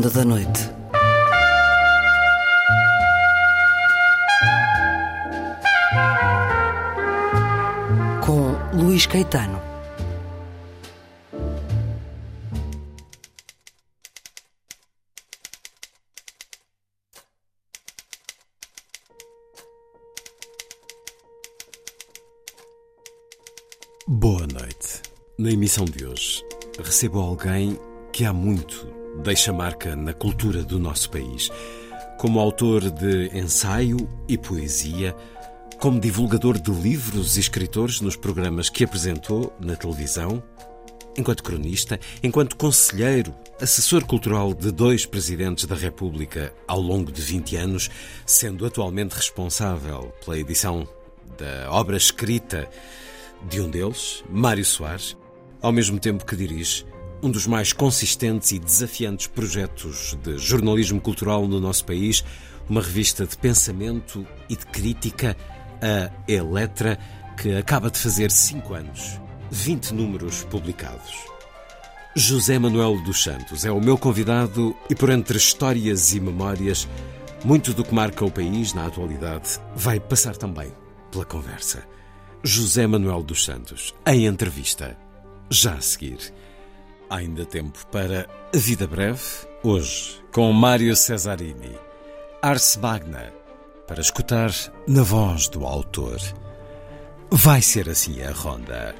Ronda da Noite. Com Luís Caetano. Boa noite. Na emissão de hoje, recebo alguém que há muito deixa marca na cultura do nosso país. Como autor de ensaio e poesia, como divulgador de livros e escritores nos programas que apresentou na televisão, enquanto cronista, enquanto conselheiro, assessor cultural de dois presidentes da República ao longo de 20 anos, sendo atualmente responsável pela edição da obra escrita de um deles, Mário Soares, ao mesmo tempo que dirige um dos mais consistentes e desafiantes projetos de jornalismo cultural no nosso país, uma revista de pensamento e de crítica, a Eletra, que acaba de fazer cinco anos, 20 números publicados. José Manuel dos Santos é o meu convidado e, por entre histórias e memórias, muito do que marca o país na atualidade vai passar também pela conversa. José Manuel dos Santos, em entrevista, já a seguir. Há ainda tempo para A Vida Breve, hoje, com Mário Cesarini. Ars Magna, para escutar na voz do autor. Vai ser assim a ronda.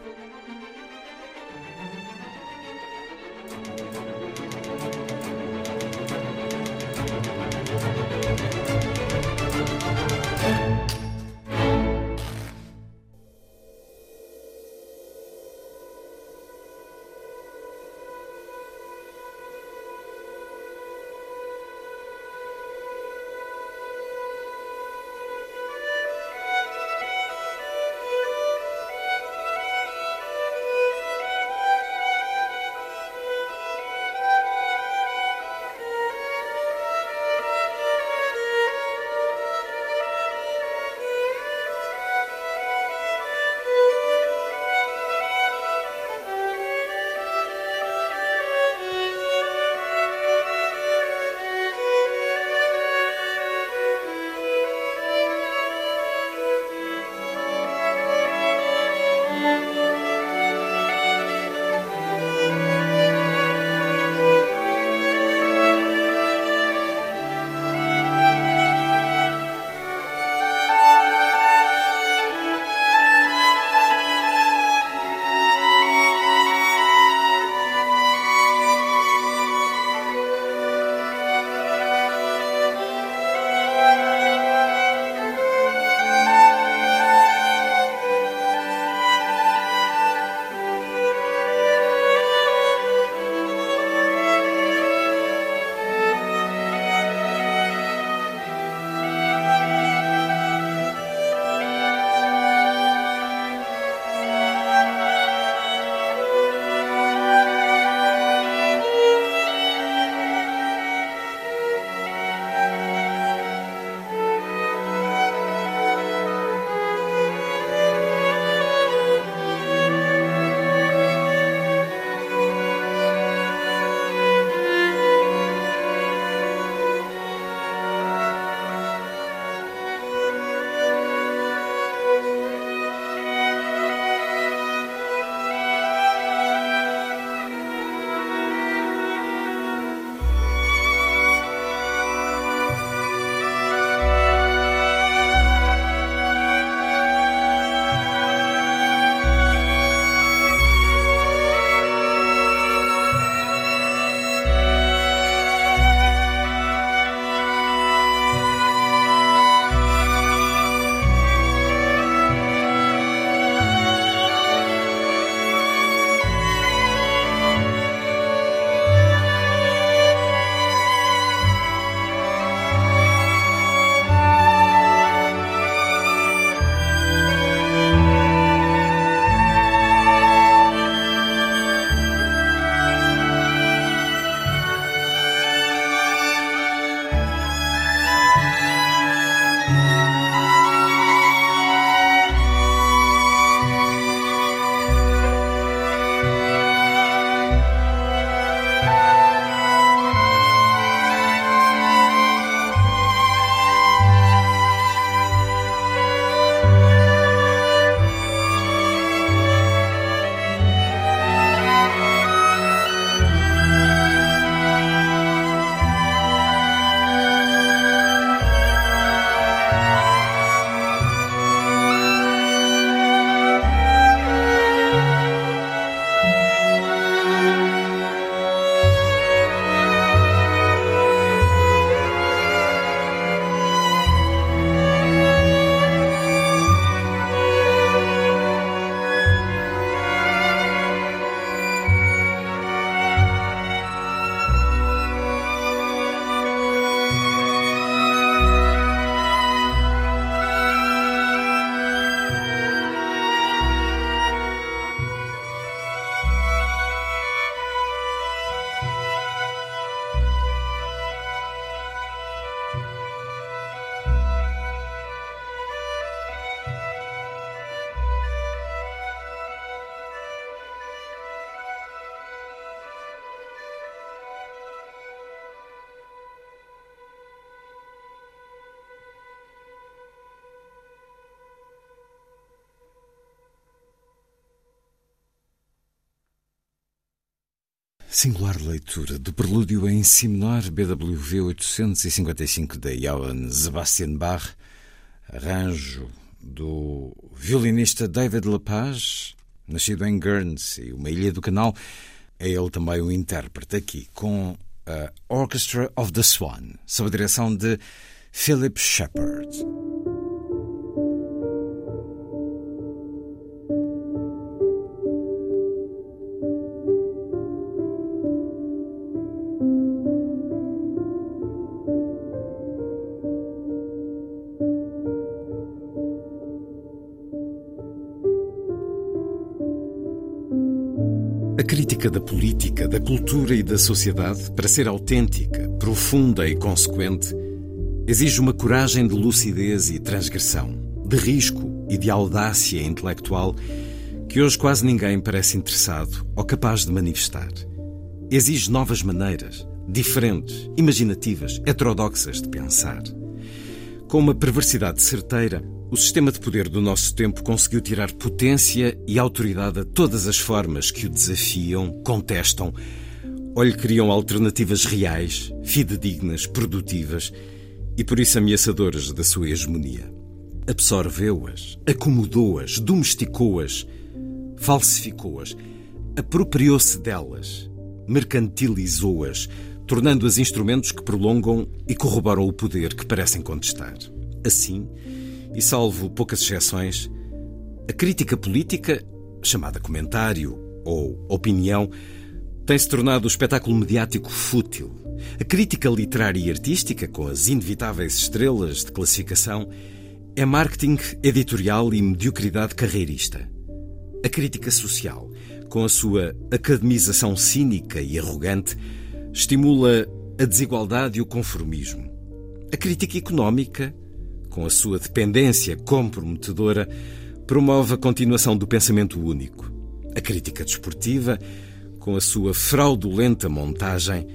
Singular leitura do prelúdio em Si menor BWV 855 de Johann Sebastian Bach, arranjo do violinista David Lepage, nascido em Guernsey, uma ilha do canal. É ele também o intérprete aqui, com a Orchestra of the Swan, sob a direção de Philip Shepard. Crítica da política, da cultura e da sociedade, para ser autêntica, profunda e consequente, exige uma coragem de lucidez e transgressão, de risco e de audácia intelectual que hoje quase ninguém parece interessado ou capaz de manifestar. Exige novas maneiras, diferentes, imaginativas, heterodoxas de pensar. Com uma perversidade certeira, o sistema de poder do nosso tempo conseguiu tirar potência e autoridade a todas as formas que o desafiam, contestam ou lhe criam alternativas reais, fidedignas, produtivas e por isso ameaçadoras da sua hegemonia. Absorveu-as, acomodou-as, domesticou-as, falsificou-as, apropriou-se delas, mercantilizou-as, tornando-as instrumentos que prolongam e corroboram o poder que parecem contestar. Assim, e salvo poucas exceções, a crítica política, chamada comentário ou opinião, tem-se tornado o espetáculo mediático fútil. A crítica literária e artística, com as inevitáveis estrelas de classificação, é marketing editorial e mediocridade carreirista. A crítica social, com a sua academização cínica e arrogante, estimula a desigualdade e o conformismo. A crítica económica, com a sua dependência comprometedora, promove a continuação do pensamento único. A crítica desportiva, com a sua fraudulenta montagem,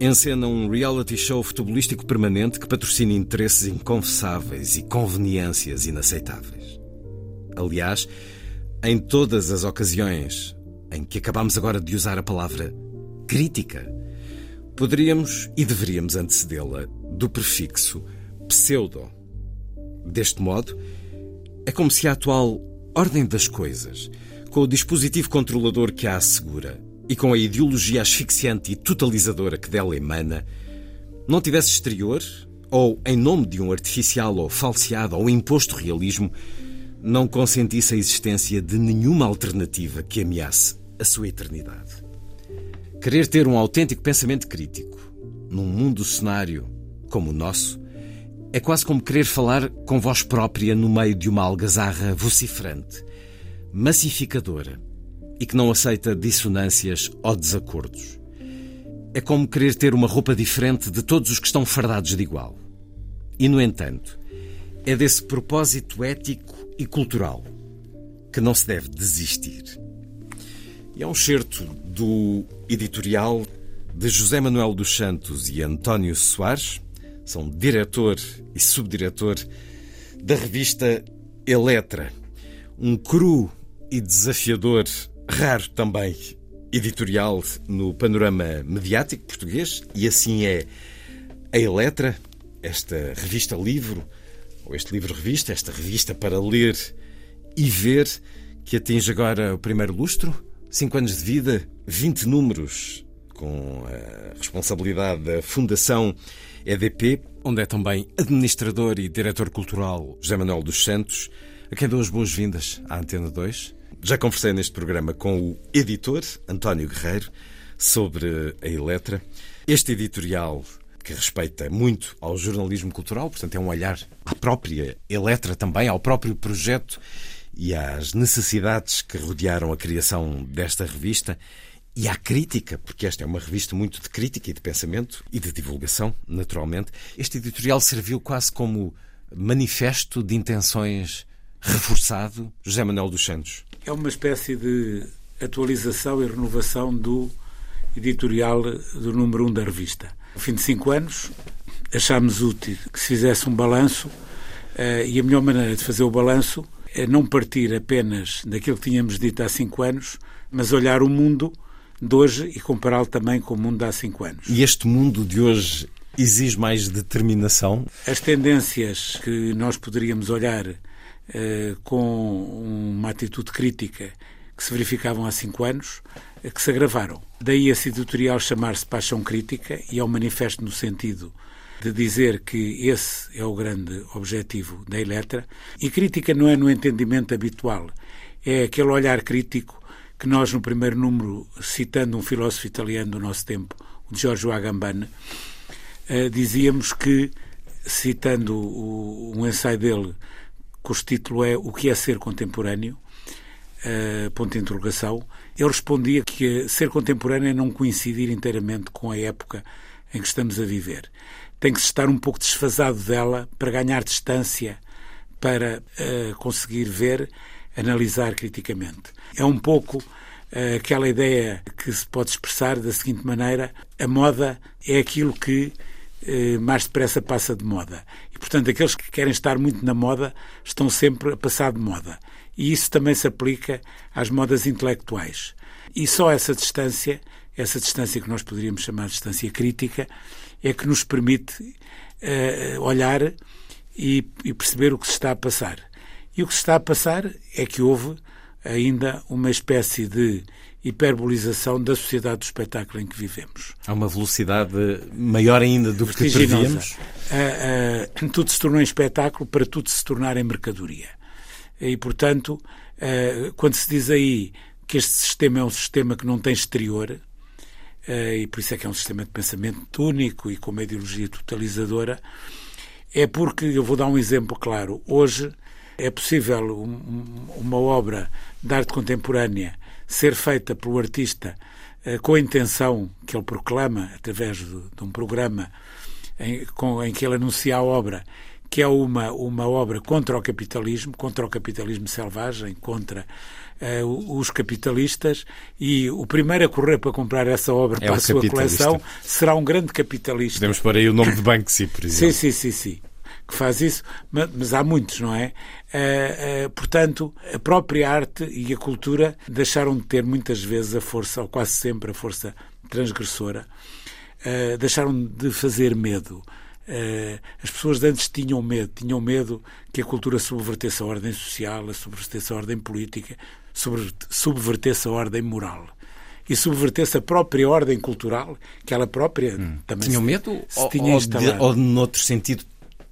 encena um reality show futebolístico permanente que patrocina interesses inconfessáveis e conveniências inaceitáveis. Aliás, em todas as ocasiões em que acabamos agora de usar a palavra crítica, poderíamos e deveríamos antecedê-la do prefixo pseudo Deste modo, é como se a atual ordem das coisas, com o dispositivo controlador que a assegura e com a ideologia asfixiante e totalizadora que dela emana, não tivesse exterior, ou em nome de um artificial ou falseado ou imposto realismo, não consentisse a existência de nenhuma alternativa que ameace a sua eternidade. Querer ter um autêntico pensamento crítico num mundo cenário como o nosso é quase como querer falar com voz própria no meio de uma algazarra vociferante, massificadora e que não aceita dissonâncias ou desacordos. É como querer ter uma roupa diferente de todos os que estão fardados de igual. E, no entanto, é desse propósito ético e cultural que não se deve desistir. E é um certo do editorial de José Manuel dos Santos e António Soares são diretor e subdiretor da revista Eletra, um cru e desafiador, raro também, editorial no panorama mediático português, e assim é a Eletra, esta revista livro, ou este livro-revista, esta revista para ler e ver, que atinge agora o primeiro lustro, cinco anos de vida, 20 números, com a responsabilidade da Fundação EDP, onde é também administrador e diretor cultural José Manuel dos Santos, a quem dou as boas-vindas à Antena 2. Já conversei neste programa com o editor, António Guerreiro, sobre a Eletra. Este editorial que respeita muito ao jornalismo cultural, portanto é um olhar à própria Eletra também, ao próprio projeto e às necessidades que rodearam a criação desta revista e à crítica, porque esta é uma revista muito de crítica e de pensamento e de divulgação, naturalmente. Este editorial serviu quase como manifesto de intenções reforçado, José Manuel dos Santos. É uma espécie de atualização e renovação do editorial do número 1 um da revista. Ao fim de cinco anos, achámos útil que se fizesse um balanço eh, e a melhor maneira de fazer o balanço é não partir apenas daquilo que tínhamos dito há cinco anos, mas olhar o mundo de hoje e compará-lo também com o mundo de há cinco anos. E este mundo de hoje exige mais determinação? As tendências que nós poderíamos olhar eh, com uma atitude crítica que se verificavam há cinco anos, eh, que se agravaram. Daí esse editorial chamar-se Paixão Crítica e é um manifesto no sentido de dizer que esse é o grande objetivo da Eletra. E crítica não é no entendimento habitual, é aquele olhar crítico que nós, no primeiro número, citando um filósofo italiano do nosso tempo, o Giorgio Agamben, eh, dizíamos que, citando um ensaio dele, cujo título é O que é ser contemporâneo, uh, ponto de interrogação, ele respondia que ser contemporâneo é não coincidir inteiramente com a época em que estamos a viver. Tem que se estar um pouco desfasado dela para ganhar distância, para uh, conseguir ver, analisar criticamente. É um pouco uh, aquela ideia que se pode expressar da seguinte maneira: a moda é aquilo que eh, mais depressa passa de moda. E, portanto, aqueles que querem estar muito na moda estão sempre a passar de moda. E isso também se aplica às modas intelectuais. E só essa distância, essa distância que nós poderíamos chamar de distância crítica, é que nos permite uh, olhar e, e perceber o que se está a passar. E o que se está a passar é que houve ainda uma espécie de hiperbolização da sociedade do espetáculo em que vivemos. Há uma velocidade maior ainda do que prevíamos? Uh, uh, tudo se tornou em espetáculo para tudo se tornar em mercadoria. E, portanto, uh, quando se diz aí que este sistema é um sistema que não tem exterior, e por isso é que é um sistema de pensamento único e com uma ideologia totalizadora, é porque, eu vou dar um exemplo claro, hoje é possível uma obra de arte contemporânea ser feita pelo artista eh, com a intenção que ele proclama através de, de um programa em, com, em que ele anuncia a obra que é uma, uma obra contra o capitalismo, contra o capitalismo selvagem, contra uh, os capitalistas, e o primeiro a correr para comprar essa obra é para a sua coleção será um grande capitalista. Podemos pôr aí o nome de Banksy, por exemplo. Sim, sim, sim, sim que faz isso, mas, mas há muitos, não é? Uh, uh, portanto, a própria arte e a cultura deixaram de ter muitas vezes a força, ou quase sempre a força transgressora, uh, deixaram de fazer medo. as pessoas de antes tinham medo, tinham medo que a cultura subvertesse a ordem social, a subvertesse a ordem política, subvertesse a ordem moral e subvertesse a própria ordem cultural, que ela própria hum. também tinham medo se ou, tinha ou, de, ou, noutro sentido,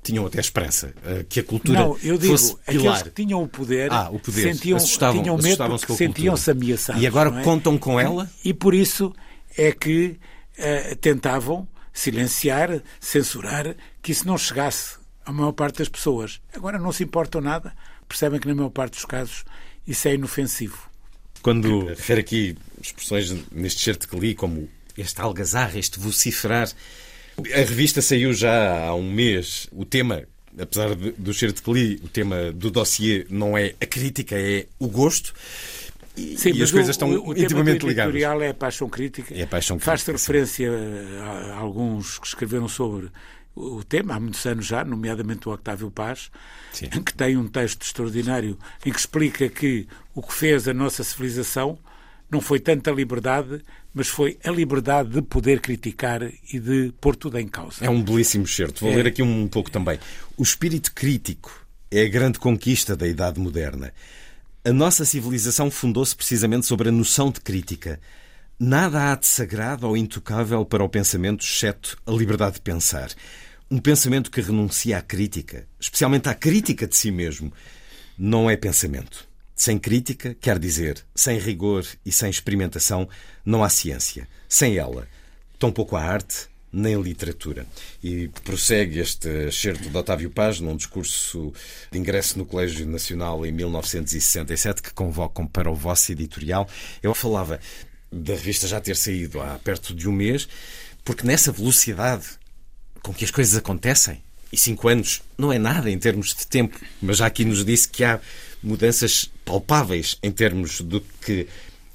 tinham até esperança uh, que a cultura não, eu digo, fosse pilar. aqueles que tinham o poder, ah, o poder. Sentiam, tinham medo sentiam-se ameaçados. E agora é? contam com ela? E, e por isso é que uh, tentavam silenciar, censurar, que isso não chegasse à maior parte das pessoas. Agora não se importam nada, percebem que na maior parte dos casos isso é inofensivo. Quando refere aqui expressões neste certo que li, como esta algazarra, este vociferar, a revista saiu já há um mês. O tema, apesar do cheiro de que li, o tema do dossiê não é a crítica, é o gosto. E, Sim, e as coisas estão o, o intimamente ligadas. O editorial é a paixão crítica. É a paixão Faz referência a, a alguns que escreveram sobre o tema, há muitos anos já, nomeadamente o Octávio Paz, Sim. que tem um texto extraordinário em que explica que o que fez a nossa civilização não foi tanta liberdade, mas foi a liberdade de poder criticar e de pôr tudo em causa. É um belíssimo certo. Vou é. ler aqui um pouco também. O espírito crítico é a grande conquista da Idade Moderna. A nossa civilização fundou-se precisamente sobre a noção de crítica. Nada há de sagrado ou intocável para o pensamento, exceto a liberdade de pensar. Um pensamento que renuncia à crítica, especialmente à crítica de si mesmo, não é pensamento. Sem crítica, quer dizer, sem rigor e sem experimentação, não há ciência. Sem ela, tampouco há arte, nem literatura. E prossegue este excerto de Otávio Paz num discurso de ingresso no Colégio Nacional em 1967 que convocam para o vosso editorial. Eu falava da revista já ter saído há perto de um mês, porque nessa velocidade com que as coisas acontecem, e cinco anos não é nada em termos de tempo, mas já aqui nos disse que há mudanças palpáveis em termos do que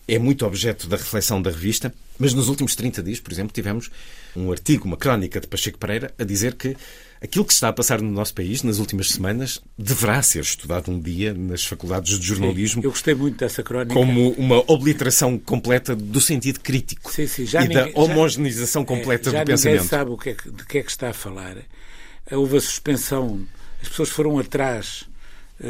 é muito objeto da reflexão da revista, mas nos últimos 30 dias, por exemplo, tivemos um artigo, uma crónica de Pacheco Pereira a dizer que Aquilo que está a passar no nosso país nas últimas semanas deverá ser estudado um dia nas faculdades de jornalismo. Sim, eu gostei muito dessa crónica. Como uma obliteração completa do sentido crítico sim, sim, e ninguém, da homogeneização completa é, já do pensamento. Ninguém sabe o que é, de que é que está a falar. Houve a suspensão, as pessoas foram atrás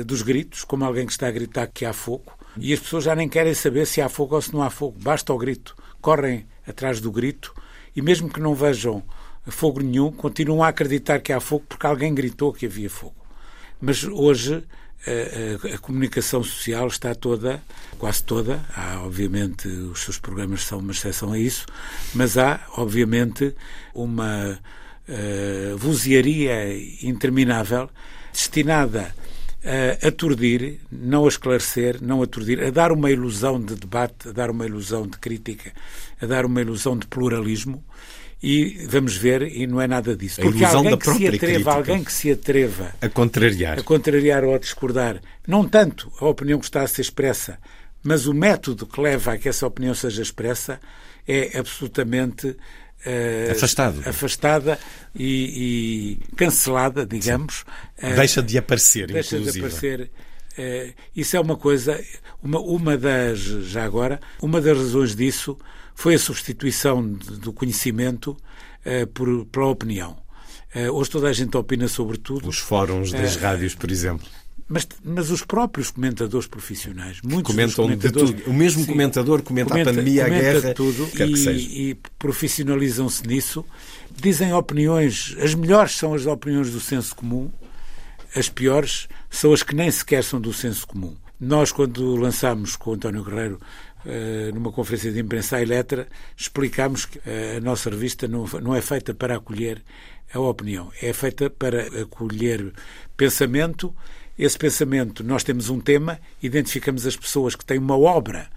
dos gritos, como alguém que está a gritar que há fogo, e as pessoas já nem querem saber se há fogo ou se não há fogo. Basta o grito. Correm atrás do grito e mesmo que não vejam fogo nenhum, continuam a acreditar que há fogo porque alguém gritou que havia fogo. Mas hoje a, a, a, comunicação social está toda, quase toda, há obviamente os seus programas são uma exceção a isso, mas há obviamente uma uh, vozearia interminável destinada a aturdir, não a esclarecer, não a aturdir, a dar uma ilusão de debate, a dar uma ilusão de crítica, a dar uma ilusão de pluralismo e vamos ver, e não é nada disso. A Porque alguém que se atreva, alguém que se atreva a contrariar. a contrariar ou a discordar, não tanto a opinião que está a ser expressa, mas o método que leva a que essa opinião seja expressa é absolutamente Uh, afastado afastada e, e cancelada digamos uh, deixa de aparecer deixa inclusive. de aparecer uh, isso é uma coisa uma uma das já agora uma das razões disso foi a substituição do conhecimento uh, por, pela opinião. Hoje toda a gente opina sobre tudo. Os fóruns das rádios, por exemplo. Mas, mas os próprios comentadores profissionais, muitos comentam comentadores, de tudo. O mesmo sim, comentador comenta, comenta, a pandemia, comenta a guerra, tudo e, e profissionalizam-se nisso. Dizem opiniões, as melhores são as opiniões do senso comum, as piores são as que nem sequer são do senso comum. Nós, quando lançámos com o António Guerreiro eh, numa conferência de imprensa à Eletra, explicámos que eh, a nossa revista não é feita para acolher a opinião, é feita para acolher pensamento. Esse pensamento, nós temos um tema, identificamos as pessoas que têm uma obra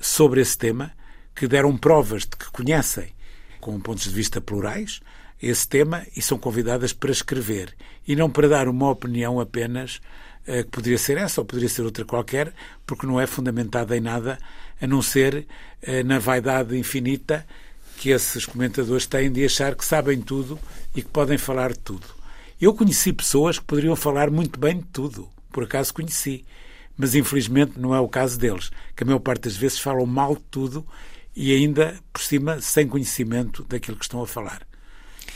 sobre esse tema, que deram provas de que conhecem, com pontos de vista plurais, esse tema e são convidadas para escrever e não para dar uma opinião apenas eh, que poderia ser essa ou poderia ser outra qualquer, porque não é fundamentada em nada a não ser eh, na vaidade infinita que esses comentadores têm de achar que sabem tudo e que podem falar de tudo. Eu conheci pessoas que poderiam falar muito bem de tudo, por acaso conheci, mas infelizmente não é o caso deles, que a maior parte das vezes falam mal de tudo e ainda, por cima, sem conhecimento daquilo que estão a falar.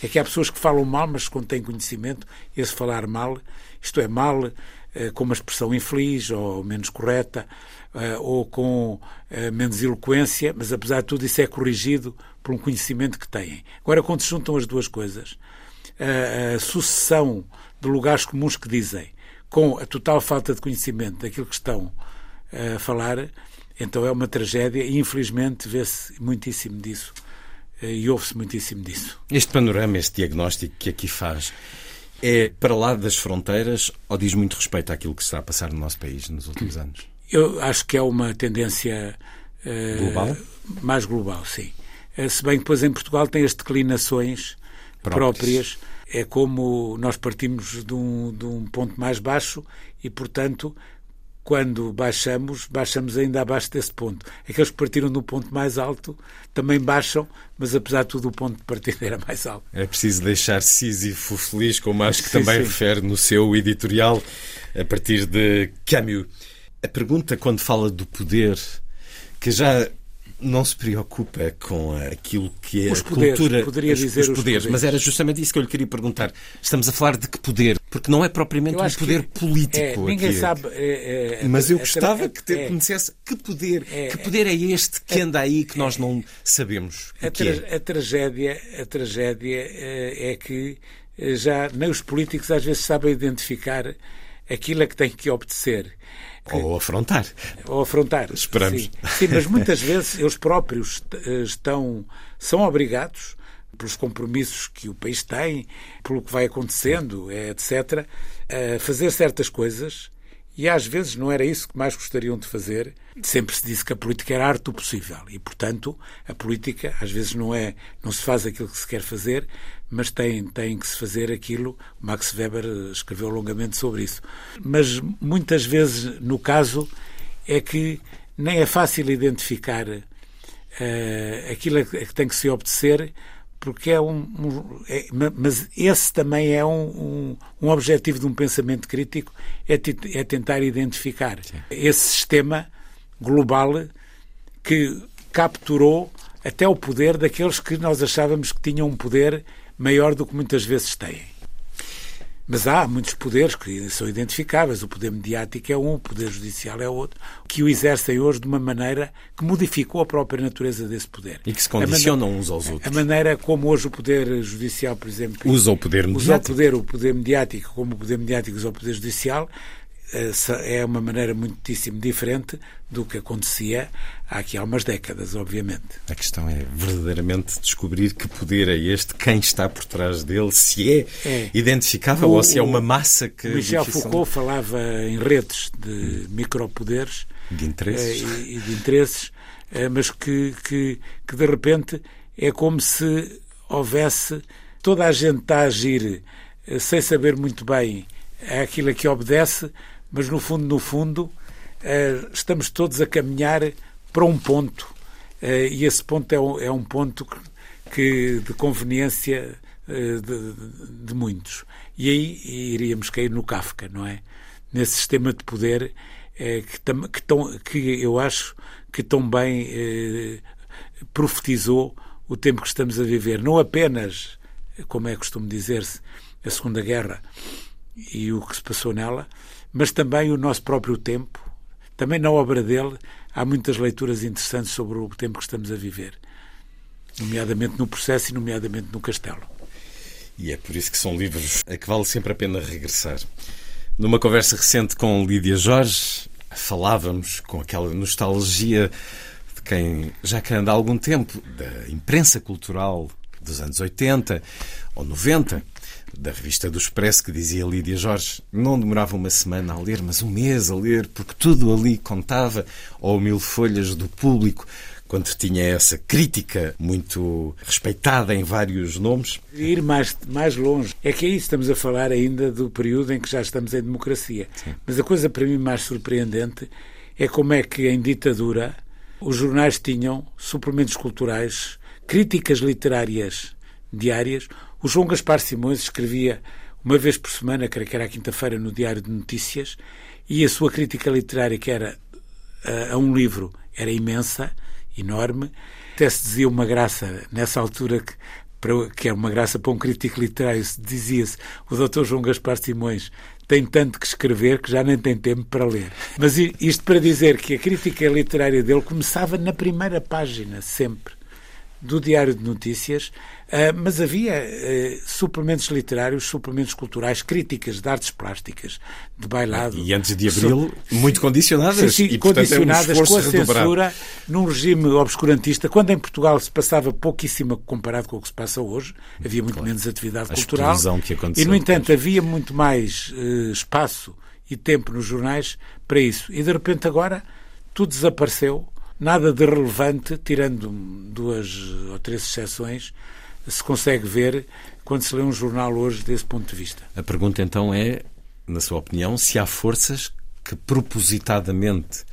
É que há pessoas que falam mal, mas quando têm conhecimento, esse falar mal, isto é, mal eh, com uma expressão infeliz ou menos correta eh, ou com eh, menos eloquência, mas apesar de tudo isso é corrigido por um conhecimento que têm. Agora, quando se juntam as duas coisas, a sucessão de lugares comuns que dizem com a total falta de conhecimento daquilo que estão a falar, então é uma tragédia e infelizmente vê-se muitíssimo disso e ouve-se muitíssimo disso. Este panorama, este diagnóstico que aqui faz, é para lá das fronteiras ou diz muito respeito àquilo que está a passar no nosso país nos últimos anos? Eu acho que é uma tendência uh, global? mais global, sim. Uh, se bem que depois em Portugal tem as declinações próprias. próprias. É como nós partimos de um, de um ponto mais baixo e, portanto, quando baixamos, baixamos ainda abaixo desse ponto. Aqueles que partiram do ponto mais alto também baixam, mas apesar de tudo o ponto de partida era mais alto. É preciso deixar Sísifo feliz, como acho que sim, também sim. refere no seu editorial, a partir de Camus. A pergunta quando fala do poder, que já não se preocupa com aquilo que é os a poderes, cultura, poderia dizer os, os poderes, poderes, mas era justamente isso que eu lhe queria perguntar. Estamos a falar de que poder? Porque não é propriamente um poder político. É, ninguém aqui. sabe. É, é, mas eu gostava que te conhecesse que poder, é, que poder é este que anda aí que nós não sabemos a, que é. a tragédia, a tragédia é, é que já nem os políticos às vezes sabem identificar aquilo a que têm que obedecer. Ou afrontar. Ou afrontar. Esperamos. Sim, sim mas muitas vezes eles próprios eh, estão, são obrigados pelos compromissos que o país tem, pelo que vai acontecendo, etc., a fazer certas coisas e às vezes não era isso que mais gostariam de fazer. Sempre se disse que a política era a arte do possível e, portanto, a política às vezes não é, não se faz aquilo que se quer fazer, mas tem, tem que se fazer aquilo. Max Weber escreveu longamente sobre isso. Mas muitas vezes, no caso, é que nem é fácil identificar uh, aquilo a que tem que se obedecer, porque é um. um é, mas esse também é um, um, um, objetivo de um pensamento crítico, é, é tentar identificar Sim. esse sistema global que capturou até o poder daqueles que nós achávamos que tinham um poder maior do que muitas vezes têm. Mas há muitos poderes que são identificáveis. O poder mediático é um, o poder judicial é outro, que o exercem hoje de uma maneira que modificou a própria natureza desse poder. E que se condicionam maneira, uns aos outros. A maneira como hoje o poder judicial, por exemplo, usa o poder mediático, usa o poder, o poder mediático como o poder mediático usa o poder judicial, é uma maneira muitíssimo diferente do que acontecia há aqui há umas décadas, obviamente. A questão é verdadeiramente descobrir que poder é este, quem está por trás dele, se é, é. identificável o, ou se é uma massa que. Michel Foucault falava em redes de micropoderes de interesses, eh, e, de interesses eh, mas que, que, que de repente é como se houvesse toda a gente a agir eh, sem saber muito bem aquilo a que obedece, mas no fundo, no fundo, eh, estamos todos a caminhar para um ponto. Eh, e esse ponto é um, é ponto que, de conveniência eh, de, muitos. E aí iríamos cair no Kafka, não é? Nesse sistema de poder que, tão, que eu acho que tão bem profetizou o tempo que estamos a viver. Não apenas, como é costume dizer-se, a Segunda Guerra e o que se passou nela, mas também o nosso próprio tempo. Também na obra dele há muitas leituras interessantes sobre o tempo que estamos a viver, nomeadamente no processo e nomeadamente no castelo. E é por isso que são livros a que vale sempre a pena regressar. Numa conversa recente com Lídia Jorge, falávamos com aquela nostalgia de quem já que anda há algum tempo da imprensa cultural dos anos 80 ou 90 da revista do Expresso, que dizia Lídia Jorge, não demorava uma semana a ler, mas um mês a ler, porque tudo ali contava, ou mil folhas do público, quando tinha essa crítica muito respeitada em vários nomes. Ir mais, mais longe. É que aí estamos a falar ainda do período em que já estamos em democracia. Sim. Mas a coisa para mim mais surpreendente é como é que em ditadura os jornais tinham suplementos culturais, críticas literárias diárias, o João Gaspar Simões escrevia uma vez por semana, creio que era a quinta-feira, no Diário de Notícias, e a sua crítica literária, que era a, a um livro, era imensa, enorme. Até se dizia uma graça, nessa altura, que, para, que era uma graça para um crítico literário, dizia-se o Dr. João Gaspar Simões tem tanto que escrever que já nem tem tempo para ler. Mas isto para dizer que a crítica literária dele começava na primeira página, sempre do Diário de Notícias, ah, mas havia ah, suplementos literários, suplementos culturais, críticas de artes plásticas, de bailado. E antes de abril, muito condicionadas. Sim, sim, e, condicionadas portanto, é um com a censura, num regime obscurantista. Quando em Portugal se passava pouquíssima comparado com o que se passa hoje, havia muito claro. menos atividade a cultural. Que aconteceu e, no entanto, havia muito mais uh, espaço e tempo nos jornais para isso. E, de repente, agora, tudo desapareceu nada de relevante, tirando duas ou três exceções, se consegue ver quando se lê um jornal hoje desse ponto de vista. A pergunta então é, na sua opinião, se há forças que propositadamente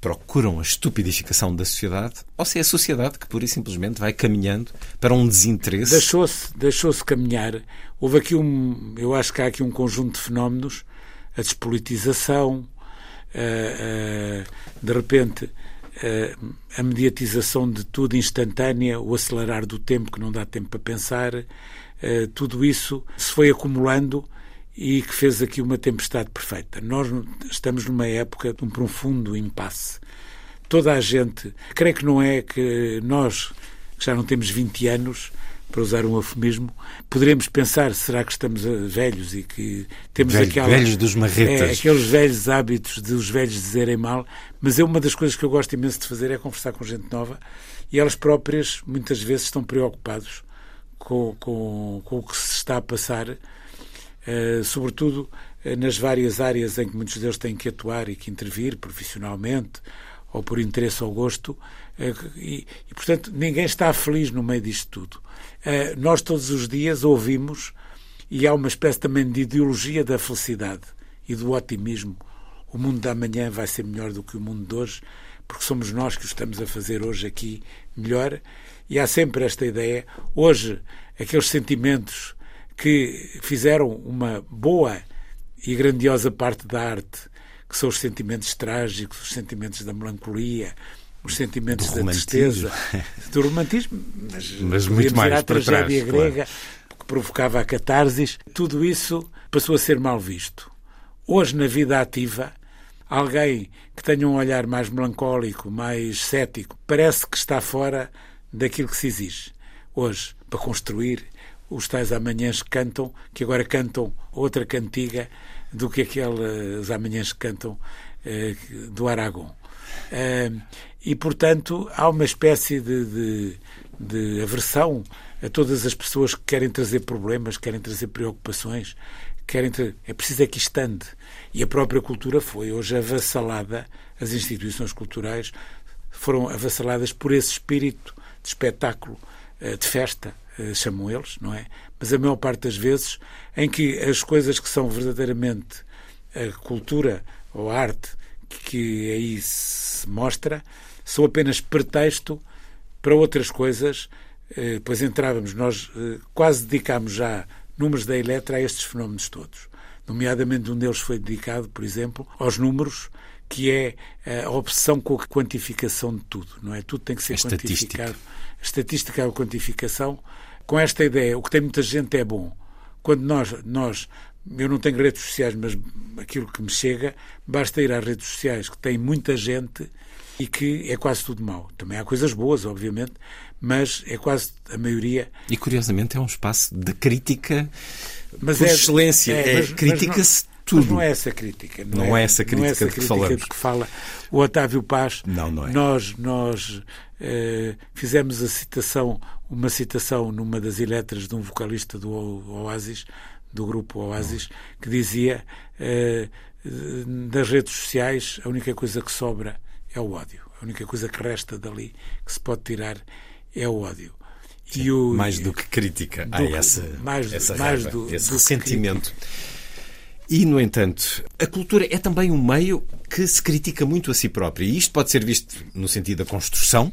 procuram a estupidificação da sociedade ou se é a sociedade que pura e simplesmente vai caminhando para um desinteresse. Deixou-se deixou caminhar. Houve aqui um, eu acho que há aqui um conjunto de fenómenos, a despolitização, de repente a mediatização de tudo instantânea, o acelerar do tempo que não dá tempo para pensar, eh, tudo isso se foi acumulando e que fez aqui uma tempestade perfeita. Nós estamos numa época de um profundo impasse. Toda a gente, creio que não é que nós, que já não temos 20 anos, para usar um eufemismo, poderemos pensar, será que estamos eh, velhos e que temos Velho, aquela, velhos dos marretas. É, aqueles velhos hábitos de os velhos dizerem mal, mas é uma das coisas que eu gosto imenso de fazer é conversar com gente nova e elas próprias muitas vezes estão preocupados com, com, com o que se está a passar, uh, sobretudo uh, nas várias áreas em que muitos deles têm que atuar e que intervir profissionalmente ou por interesse ou gosto, uh, e, e, portanto ninguém está feliz no meio disto tudo. Eh, nós todos os dias ouvimos, e há uma espécie também de ideologia da felicidade e do otimismo. O mundo da manhã vai ser melhor do que o mundo de hoje. porque somos nós que o estamos a fazer hoje aqui melhor. E há sempre esta ideia. Hoje, aqueles sentimentos que fizeram uma boa e grandiosa parte da arte, que são os sentimentos trágicos, os sentimentos da melancolia, os sentimentos do da tristeza, do romantismo, mas, mas muito mais ir à tragédia trás, grega claro. que provocava a catarsis, tudo isso passou a ser mal visto. Hoje, na vida ativa, alguém que tenha um olhar mais melancólico, mais cético, parece que está fora daquilo que se exige. Hoje, para construir, os tais amanhãs que cantam, que agora cantam outra cantiga do que aqueles amanhãs que cantam eh, do Aragão. Eh, e, portanto, há uma espécie de, de, de aversão a todas as pessoas que querem trazer problemas, querem trazer preocupações, querem ter... é preciso é que isto ande. E a própria cultura foi hoje avassalada, as instituições culturais foram avassaladas por esse espírito de espetáculo, eh, de festa, eh, chamam eles, não é? Mas a maior parte das vezes em que as coisas que são verdadeiramente a cultura ou a arte que aí se mostra são apenas pretexto para outras coisas. Eh, pois entrávamos, nós quase dedicámos já números da Eletra a estes fenómenos todos. Nomeadamente, um deles foi dedicado, por exemplo, aos números, que é a obsessão com a quantificação de tudo, não é? Tudo tem que ser a quantificado. A estatística é a quantificação. Com esta ideia, o que tem muita gente é bom. Quando nós, nós eu não tenho redes sociais, mas aquilo que me chega, basta ir às redes sociais que tem muita gente e que é quase tudo mau. Também há coisas boas, obviamente, mas é quase a maioria. E curiosamente é um espaço de crítica mas por é, excelência. É, é critica-se tudo. Mas não é essa crítica. Não, não é, é, essa crítica, não é essa crítica de que falamos. De que fala o Otávio Paz. Não, não é. Nós, nós eh, fizemos a citação, uma citação numa das eletras de um vocalista do Oasis, do grupo Oasis, que dizia eh, das redes sociais a única coisa que sobra é o ódio. A única coisa que resta dali que se pode tirar é o ódio. Sim, o, mais do que crítica. Há essa, mais, essa mais raiva, do, esse do ressentimento. E, no entanto, a cultura é também um meio que se critica muito a si própria. E isto pode ser visto no sentido da construção,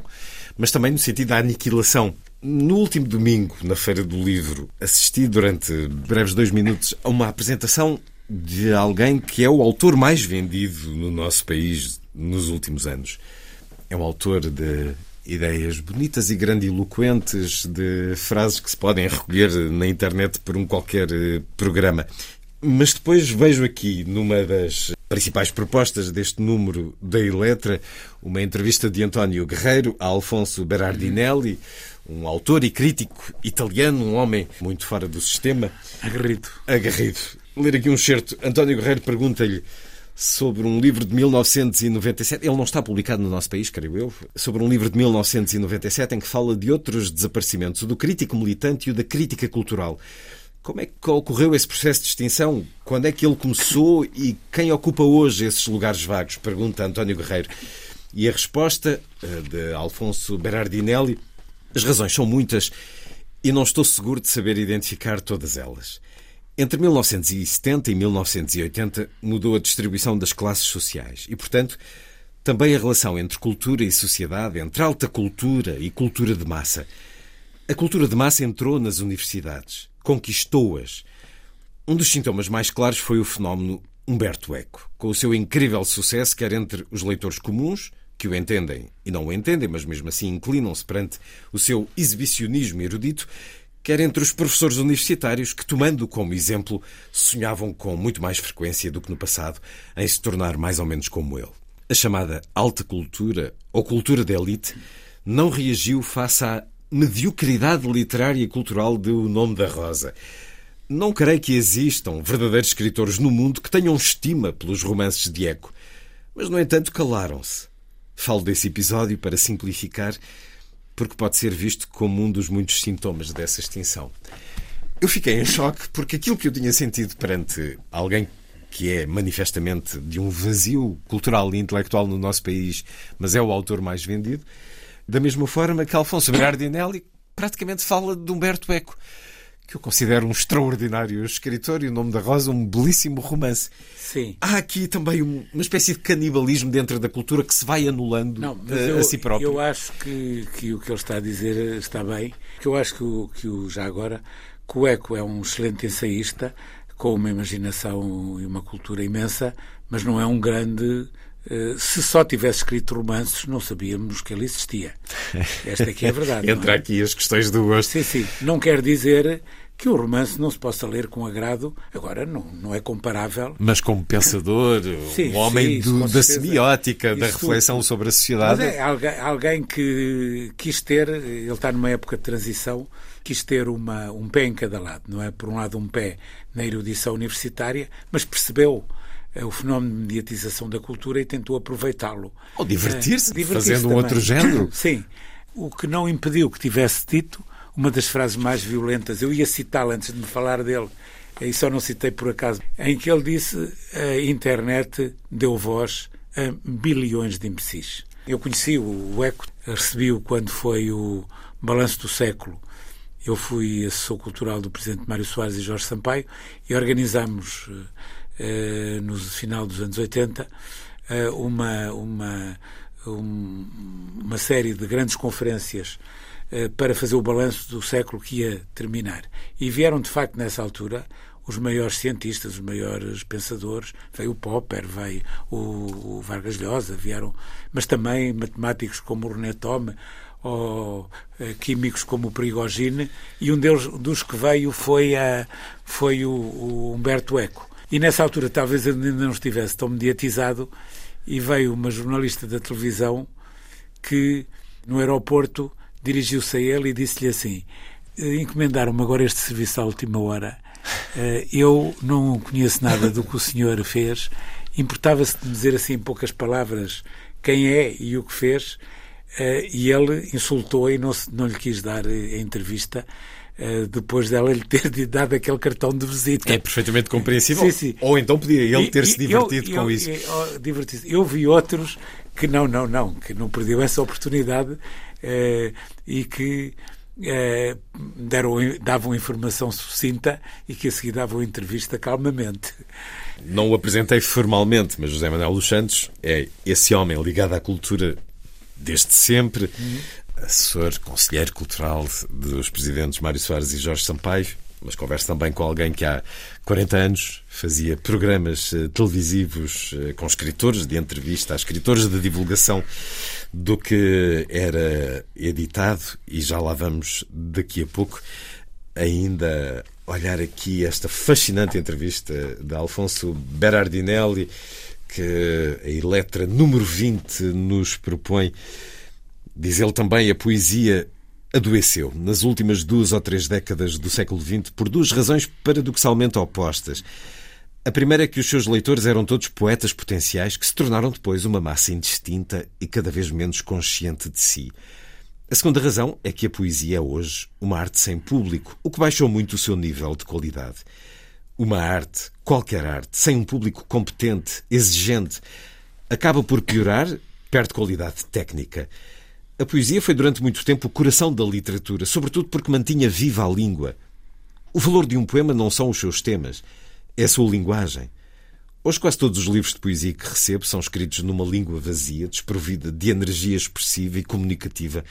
mas também no sentido da aniquilação. No último domingo, na Feira do Livro, assisti durante breves dois minutos a uma apresentação de alguém que é o autor mais vendido no nosso país nos últimos anos. É um autor de ideias bonitas e grandiloquentes, de frases que se podem recolher na internet por um qualquer eh, programa. Mas depois vejo aqui, numa das principais propostas deste número da Eletra, uma entrevista de António Guerreiro a Alfonso Berardinelli, um autor e crítico italiano, um homem muito fora do sistema. Agarrido. Agarrido. Ler aqui um certo. António Guerreiro pergunta-lhe sobre um livro de 1997. Ele não está publicado no nosso país, creio eu. Sobre um livro de 1997 em que fala de outros desaparecimentos, o do crítico militante e o da crítica cultural. Como é que ocorreu esse processo de extinção? Quando é que ele começou e quem ocupa hoje esses lugares vagos? Pergunta António Guerreiro. E a resposta eh, de Alfonso Berardinelli: as razões são muitas e não estou seguro de saber identificar todas elas. Entre 1970 e 1980 mudou a distribuição das classes sociais e, portanto, também a relação entre cultura e sociedade, entre alta cultura e cultura de massa. A cultura de massa entrou nas universidades conquistou-as. Um dos sintomas mais claros foi o fenómeno Humberto Eco, com o seu incrível sucesso, quer entre os leitores comuns, que o entendem e não o entendem, mas mesmo assim inclinam-se perante o seu exibicionismo erudito, quer entre os professores universitários que, tomando como exemplo, sonhavam com muito mais frequência do que no passado em se tornar mais ou menos como ele. A chamada alta cultura, ou cultura da elite, não reagiu face à mediocridade literária e cultural de O Nome da Rosa. Não creio que existam verdadeiros escritores no mundo que tenham estima pelos romances de Eco, mas, no entanto, calaram-se. Falo desse episódio para simplificar, porque pode ser visto como um dos muitos sintomas dessa extinção. Eu fiquei em choque porque aquilo que eu tinha sentido perante alguém que é manifestamente de um vazio cultural e intelectual no nosso país, mas é o autor mais vendido, da mesma forma que Alfonso Berardinelli praticamente fala de Humberto Eco, que eu considero um extraordinário escritor, e O Nome da Rosa, um belíssimo romance. Sim. Há aqui também uma espécie de canibalismo dentro da cultura que se vai anulando Não, a, eu, a si próprio. Eu acho que, que o que ele está a dizer está bem, eu acho que o, que o já agora, que o Eco é um excelente ensaísta, com uma imaginação e uma cultura imensa, mas não é um grande eh, se só tivesse escrito romances, não sabíamos que ele existia. Esta aqui é a verdade. Entra é? aqui as questões do gosto. Sim, sim. Não quer dizer que o romance não se possa ler com agrado. Agora, não, não é comparável. Mas como pensador, sim, um homem sim, do, da semiótica, da reflexão sobre a sociedade. Mas é alguém, alguém, que quis ter, ele está numa época de transição, quis ter uma, um pé em cada lado. Não é, por um lado, um pé na erudição universitária, mas percebeu é o fenómeno de mediatização da cultura e tentou aproveitá-lo. Ou divertir-se, é, divertir fazendo um outro género. Sim. O que não impediu que tivesse dito uma das frases mais violentas, eu ia citá-la antes de me falar dele, e só não citei por acaso, em que ele disse a internet deu voz a bilhões de imbecis. Eu conheci o Eco, recebi-o quando foi o balanço do século. Eu fui assessor cultural do presidente Mário Soares e Jorge Sampaio e organizámos eh, no final dos anos 80, eh, uma, uma, uma série de grandes conferências eh, para fazer o balanço do século que ia terminar. E vieram, de facto, nessa altura, os maiores cientistas, os maiores pensadores, veio o Popper, veio o, Vargas Llosa, vieram, mas também matemáticos como o René Thome, ou químicos como o Prigogine, e um deles, dos que veio foi, a, foi o, o Humberto Eco. E nessa altura talvez ainda não estivesse tão mediatizado e veio uma jornalista da televisão que no aeroporto dirigiu-se a ele e disse-lhe assim encomendaram-me agora este serviço à última hora eh, eu não conheço nada do que o senhor fez importava-se de dizer assim em poucas palavras quem é e o que fez eh, e ele insultou e não, não lhe quis dar a entrevista eh, depois dela lhe ter dado aquele cartão de visita. É perfeitamente compreensível. Sim, sim. Ou então podia ele ter-se divertido eu, com isso. Eu, eu vi outros que não, não, não, que não perdiam essa oportunidade eh, e que eh, deram, davam informação sucinta e que a seguir davam entrevista calmamente. Não o apresentei formalmente, mas José Manuel dos Santos é esse homem ligado à cultura desde sempre. Uhum assessor, conselheiro cultural dos presidentes Mário Soares e Jorge Sampaio, mas converso também com alguém que há 40 anos fazia programas eh, televisivos eh, com escritores de entrevista, a escritores de divulgação do que era editado e já lá vamos daqui a pouco ainda olhar aqui esta fascinante entrevista de Alfonso Berardinelli que a Eletra número 20 nos propõe. Diz ele também, a poesia adoeceu nas últimas duas ou três décadas do século XX por duas razões paradoxalmente opostas. A primeira é que os seus leitores eram todos poetas potenciais que se tornaram depois uma massa indistinta e cada vez menos consciente de si. A segunda razão é que a poesia é hoje uma arte sem público, o que baixou muito o seu nível de qualidade. Uma arte, qualquer arte, sem um público competente, exigente, acaba por piorar, perde qualidade técnica. A poesia foi durante muito tempo o coração da literatura, sobretudo porque mantinha viva a língua. O valor de um poema não são os seus temas, é a sua linguagem. Hoje, quase todos os livros de poesia que recebo são escritos numa língua vazia, desprovida de energia expressiva e comunicativa,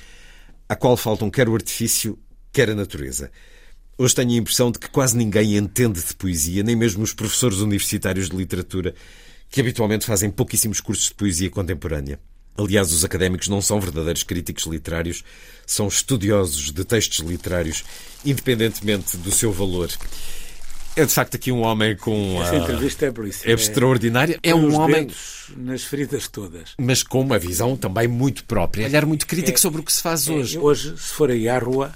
à qual faltam quer o artifício, quer a natureza. Hoje tenho a impressão de que quase ninguém entende de poesia, nem mesmo os professores universitários de literatura, que habitualmente fazem pouquíssimos cursos de poesia contemporânea. Aliás, os académicos não são verdadeiros críticos literários, são estudiosos de textos literários, independentemente do seu valor. É de facto aqui um homem com. Essa entrevista é belíssima. É extraordinária. É um homem. nas feridas todas. Mas com uma visão também muito própria. Olhar muito crítico é, sobre o que se faz é, hoje. Hoje, se for aí à rua,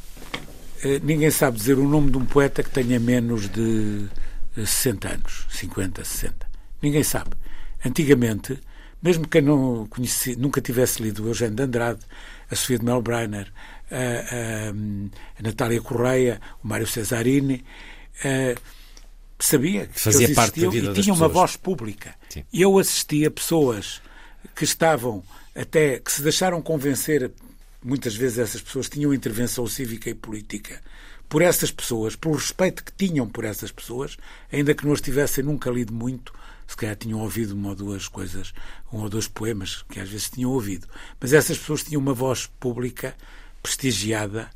eh, ninguém sabe dizer o nome de um poeta que tenha menos de 60 anos, 50, 60. Ninguém sabe. Antigamente mesmo quem não conheci, nunca tivesse lido o Eugênio de Andrade, a Sofia de Melbrenner, a, a, a Natália Correia, o Mário Cesarini, a, sabia que Fazia eles parte da vida e tinham uma voz pública. Sim. Eu assisti a pessoas que estavam até que se deixaram convencer, muitas vezes essas pessoas tinham intervenção cívica e política por essas pessoas, pelo respeito que tinham por essas pessoas, ainda que não as tivessem nunca lido muito, se calhar tinham ouvido uma ou duas coisas, um ou dois poemas que às vezes tinham ouvido. Mas essas pessoas tinham uma voz pública prestigiada.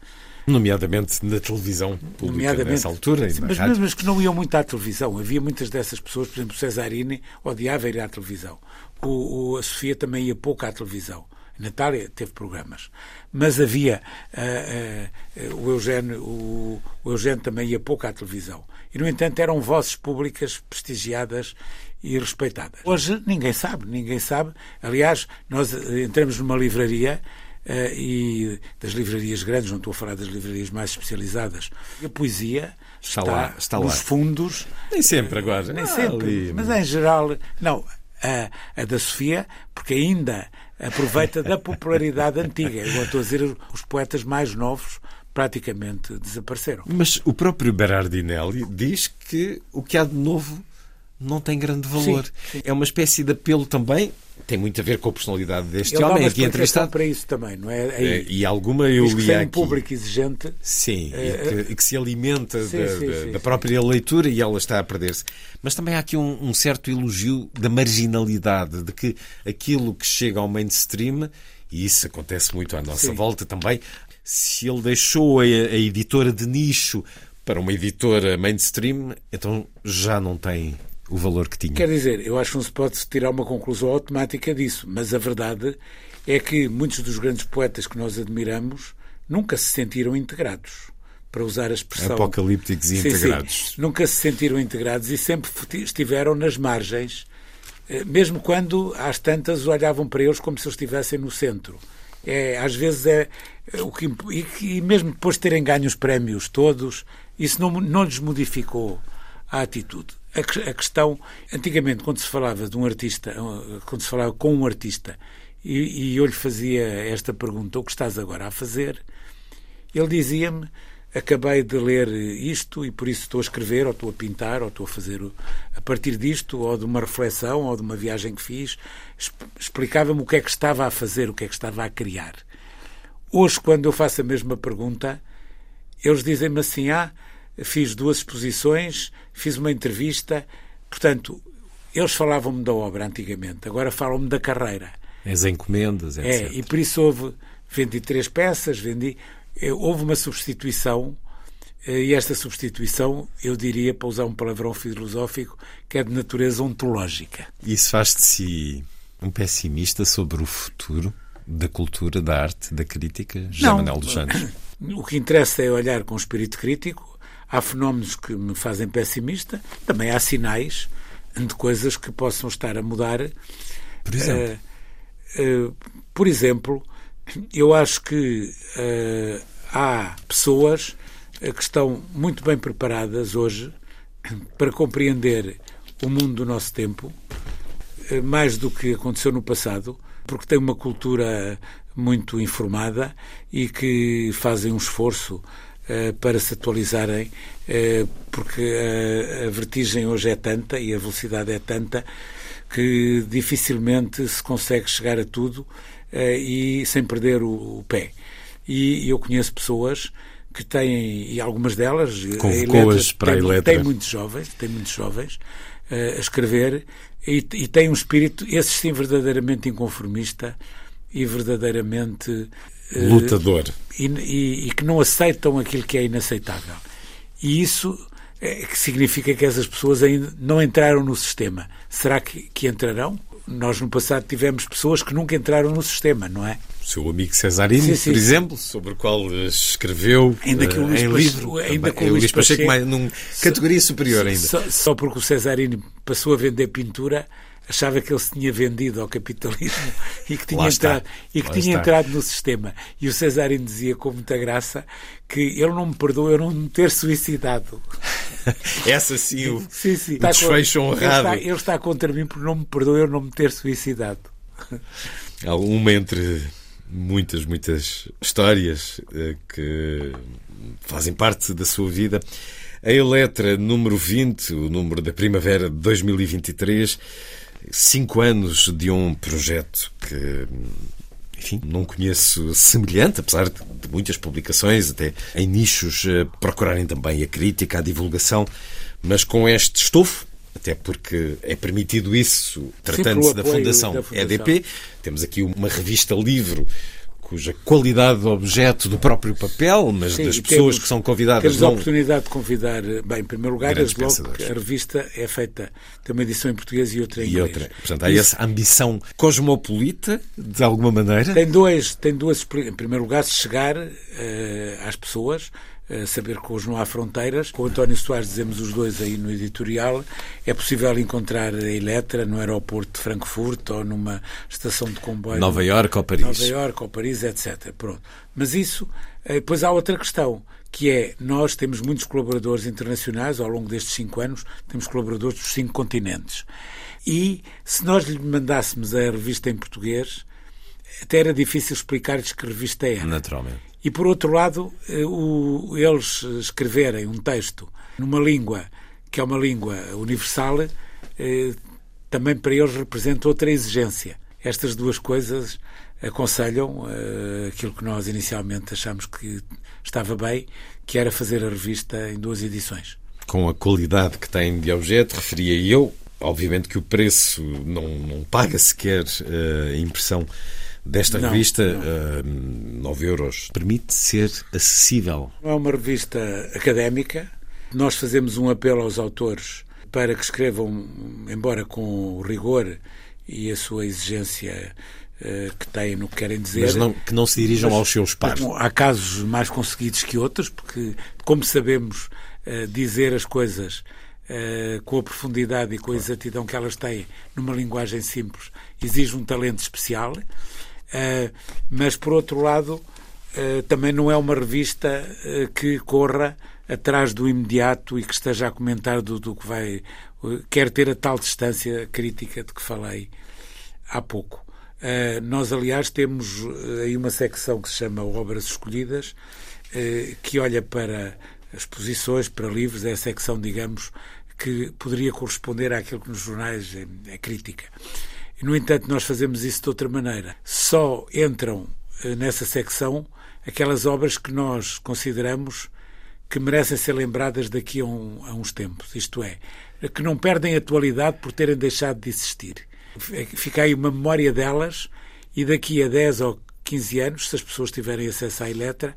Nomeadamente na televisão pública nessa altura. Sim, mas, mas que não iam muito à televisão. Havia muitas dessas pessoas, por exemplo, o Cesarini odiava ir à televisão. O, o, a Sofia também ia pouco à televisão. Natália teve programas. Mas havia uh, uh, o, Eugênio, o, o Eugênio também ia pouco à televisão. E, no entanto, eram vozes públicas prestigiadas e respeitadas. Hoje ninguém sabe, ninguém sabe. Aliás, nós entramos numa livraria uh, e das livrarias grandes, não estou a falar das livrarias mais especializadas. E a poesia está, está, lá, está nos lá. fundos. Nem sempre agora. Nem ah, sempre. Ali, mas em geral, não. A, a da Sofia, porque ainda aproveita da popularidade antiga. Eu estou a dizer os poetas mais novos praticamente desapareceram. Mas o próprio Berardinelli diz que o que há de novo não tem grande valor. Sim, sim. É uma espécie de apelo também. Tem muito a ver com a personalidade deste Ele homem aqui entrevistado. para isso também, não é? É e alguma eu li aqui. um público exigente. Sim, é, e, que, e, que, se alimenta sim, da, da, da, própria leitura e ela está a perder-se. Mas também há aqui um, um certo elogio da marginalidade, de que aquilo que chega ao mainstream, e isso acontece muito à nossa volta também, se ele deixou a, a editora de nicho para uma editora mainstream, então já não tem o valor que tinha. Quer dizer, eu acho que não se pode tirar uma conclusão automática disso, mas a verdade é que muitos dos grandes poetas que nós admiramos nunca se sentiram integrados. Para usar a expressão. Apocalípticos e sim, integrados. Sim, nunca se sentiram integrados e sempre estiveram nas margens, eh, mesmo quando às tantas olhavam para eles como se eles estivessem no centro. É, às vezes é, é o que e, e mesmo depois de terem ganho os prémios todos, isso não, não lhes modificou a atitude a, questão, antigamente, quando se falava de um artista, quando se falava com um artista, e, e eu lhe fazia esta pergunta: o que estás agora a fazer? Ele dizia-me: acabei de ler isto e por isso estou a escrever, ou estou a pintar, ou estou a fazer a partir disto, ou de uma reflexão, ou de uma viagem que fiz. Explicava-me o que é que estava a fazer, o que é que estava a criar. Hoje, quando eu faço a mesma pergunta, eles dizem-me assim: ah fiz duas exposições, fiz uma entrevista. Portanto, eles falavam-me da obra antigamente, agora falam-me da carreira. As encomendas, etc. É, e por isso houve, vendi três peças, vendi, eh, houve uma substituição, eh, e esta substituição, eu diria, para usar um palavrão filosófico, que é de natureza ontológica. Isso faz de si um pessimista sobre o futuro da cultura, da arte, da crítica, José Manuel dos Santos? O que interessa é olhar com espírito crítico Há fenómenos que me fazem pessimista, também há sinais de coisas que possam estar a mudar. Por exemplo? Uh, uh, por exemplo, eu acho que uh, há pessoas que estão muito bem preparadas hoje para compreender o mundo do nosso tempo, mais do que aconteceu no passado, porque têm uma cultura muito informada e que fazem um esforço para se atualizarem, eh, porque a vertigem hoje é tanta e a velocidade é tanta que dificilmente se consegue chegar a tudo eh, e sem perder o pé. E eu conheço pessoas que têm, e algumas delas, convocou-as para tem, a Eletra. Tem muitos jovens, tem muitos jovens a escrever e, e tem um espírito, esse sim, verdadeiramente inconformista e verdadeiramente lutador. E, e, e, que não aceitam aquilo que é inaceitável. E isso é, que significa que essas pessoas ainda não entraram no sistema. Será que, que entrarão? Nós no passado tivemos pessoas que nunca entraram no sistema, não é? O seu amigo Cesarini, sim, sim, por exemplo, sobre o qual escreveu ainda que o Luís em livro, ainda que o Luís Pacheco, Pacheco mais, categoria superior ainda. Só, só porque o Cesarini passou a vender pintura, achava que ele se tinha vendido ao capitalismo e que tinha, entrado, e que tinha entrado no sistema. E o Cesarino dizia com muita graça que ele não me perdoa eu não me ter suicidado. Essa sim, o, sim, sim. o desfecho honrado. Ele está, ele está contra mim porque não me perdoa eu não me ter suicidado. Há uma entre muitas, muitas histórias eh, que fazem parte da sua vida. A Eletra número 20, o número da primavera de 2023, cinco anos de um projeto que enfim, não conheço semelhante, apesar de, muitas publicações, até em nichos, eh, procurarem também a crítica, a divulgação, mas com este estofo, até porque é permitido isso, tratando-se da Fundação, da Fundação EDP. Temos aqui uma revista livro cuja qualidade de objeto do próprio papel, mas Sim, das pessoas temos, que são convidadas. Temos não... a oportunidade de convidar, bem, em primeiro lugar, a revista é feita, tem uma edição em português e outra em inglês. E outra. Portanto, há Isso... essa ambição cosmopolita, de alguma maneira? Tem, dois, tem duas. Em primeiro lugar, chegar uh, às pessoas, saber que hoje não há fronteiras. Com o António Soares dizemos os dois aí no editorial, é possível encontrar a Eletra no aeroporto de Frankfurt ou numa estação de comboio. Nova Iorque ou Paris. Nova Iorque ou Paris, etc. Pronto. Mas isso, eh, depois há outra questão, que é, nós temos muitos colaboradores internacionais, ao longo destes cinco anos, temos colaboradores dos cinco continentes. E se nós lhe mandássemos a revista em português, até era difícil explicar-lhes que revista era. Naturalmente. E, por outro lado, eh, o, eles escreverem um texto numa língua que é uma língua universal, eh, também para eles representa outra exigência. Estas duas coisas aconselham eh, aquilo que nós inicialmente achamos que estava bem, que era fazer a revista em duas edições. Com a qualidade que tem de objeto, referia eu, obviamente que o preço não, não paga sequer a impressão desta não, revista, não. Uh, 9 euros, permite ser acessível? É uma revista académica. Nós fazemos um apelo aos autores para que escrevam, embora com o rigor e a sua exigência uh, que têm no que querem dizer. Mas não, que não se dirijam mas, aos seus pares. Há casos mais conseguidos que outros, porque, como sabemos uh, dizer as coisas uh, com a profundidade e com a exatidão que elas têm numa linguagem simples, exige um talento especial. Uh, mas, por outro lado, uh, também não é uma revista uh, que corra atrás do imediato e que esteja a comentar do, do que vai. quer ter a tal distância crítica de que falei há pouco. nós, aliás, temos aí uma secção que se chama Obras Escolhidas, que olha para exposições, para livros, é a secção, digamos, que poderia corresponder àquilo que nos jornais é, é No entanto, nós fazemos isso de outra maneira. Só entram eh, nessa secção aquelas obras que nós consideramos que merecem ser lembradas daqui a, um, a uns tempos. Isto é, que não perdem atualidade por terem deixado de existir. Fica aí uma memória delas e daqui a 10 ou 15 anos, se as pessoas tiverem acesso à Eletra,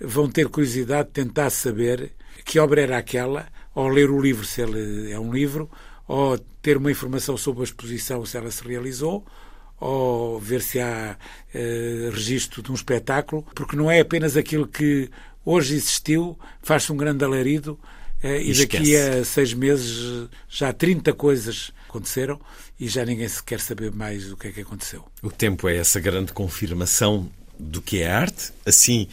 vão ter curiosidade de tentar saber que obra era aquela, ou ler o livro se ele é um livro, ou ter uma informação sobre a exposição, se ela se realizou, ou ver se há eh, registro de um espetáculo, porque não é apenas aquilo que hoje existiu, faz-se um grande alarido eh, e daqui a seis meses já 30 coisas aconteceram e já ninguém se quer saber mais do que é que aconteceu. O tempo é essa grande confirmação do que é arte, assim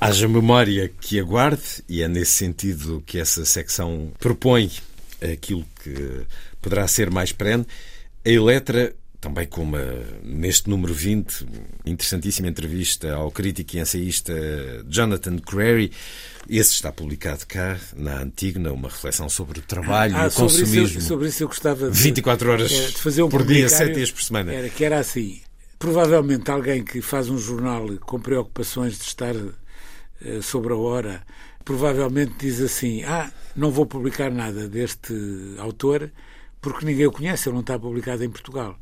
haja memória que aguarde e é nesse sentido que essa secção propõe aquilo que poderá ser mais perene. A Eletra, também com uma, neste número 20, interessantíssima entrevista ao crítico e ensaísta Jonathan Crary. Esse está publicado cá, na Antigna, uma reflexão sobre o trabalho ah, e o sobre consumismo. Isso, sobre isso eu gostava de, 24 horas é, de fazer um por dia, 7 dias por semana. Era, que era assim. Provavelmente alguém que faz um jornal com preocupações de estar uh, sobre a hora provavelmente diz assim: Ah, não vou publicar nada deste autor porque ninguém o conhece, ele não está publicado em Portugal.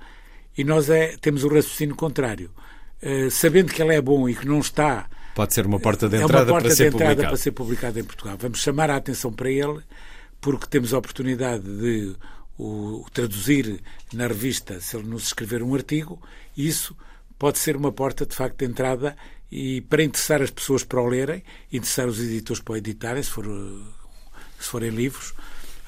E nós é, temos o raciocínio contrário. Uh, sabendo que ele é bom e que não está. Pode ser uma porta de entrada, é porta para, de ser entrada publicado. para ser publicado em Portugal. Vamos chamar a atenção para ele, porque temos a oportunidade de o, o traduzir na revista, se ele nos escrever um artigo, isso pode ser uma porta, de facto, de entrada e para interessar as pessoas para o lerem, interessar os editores para o editarem, se, for, se forem livros,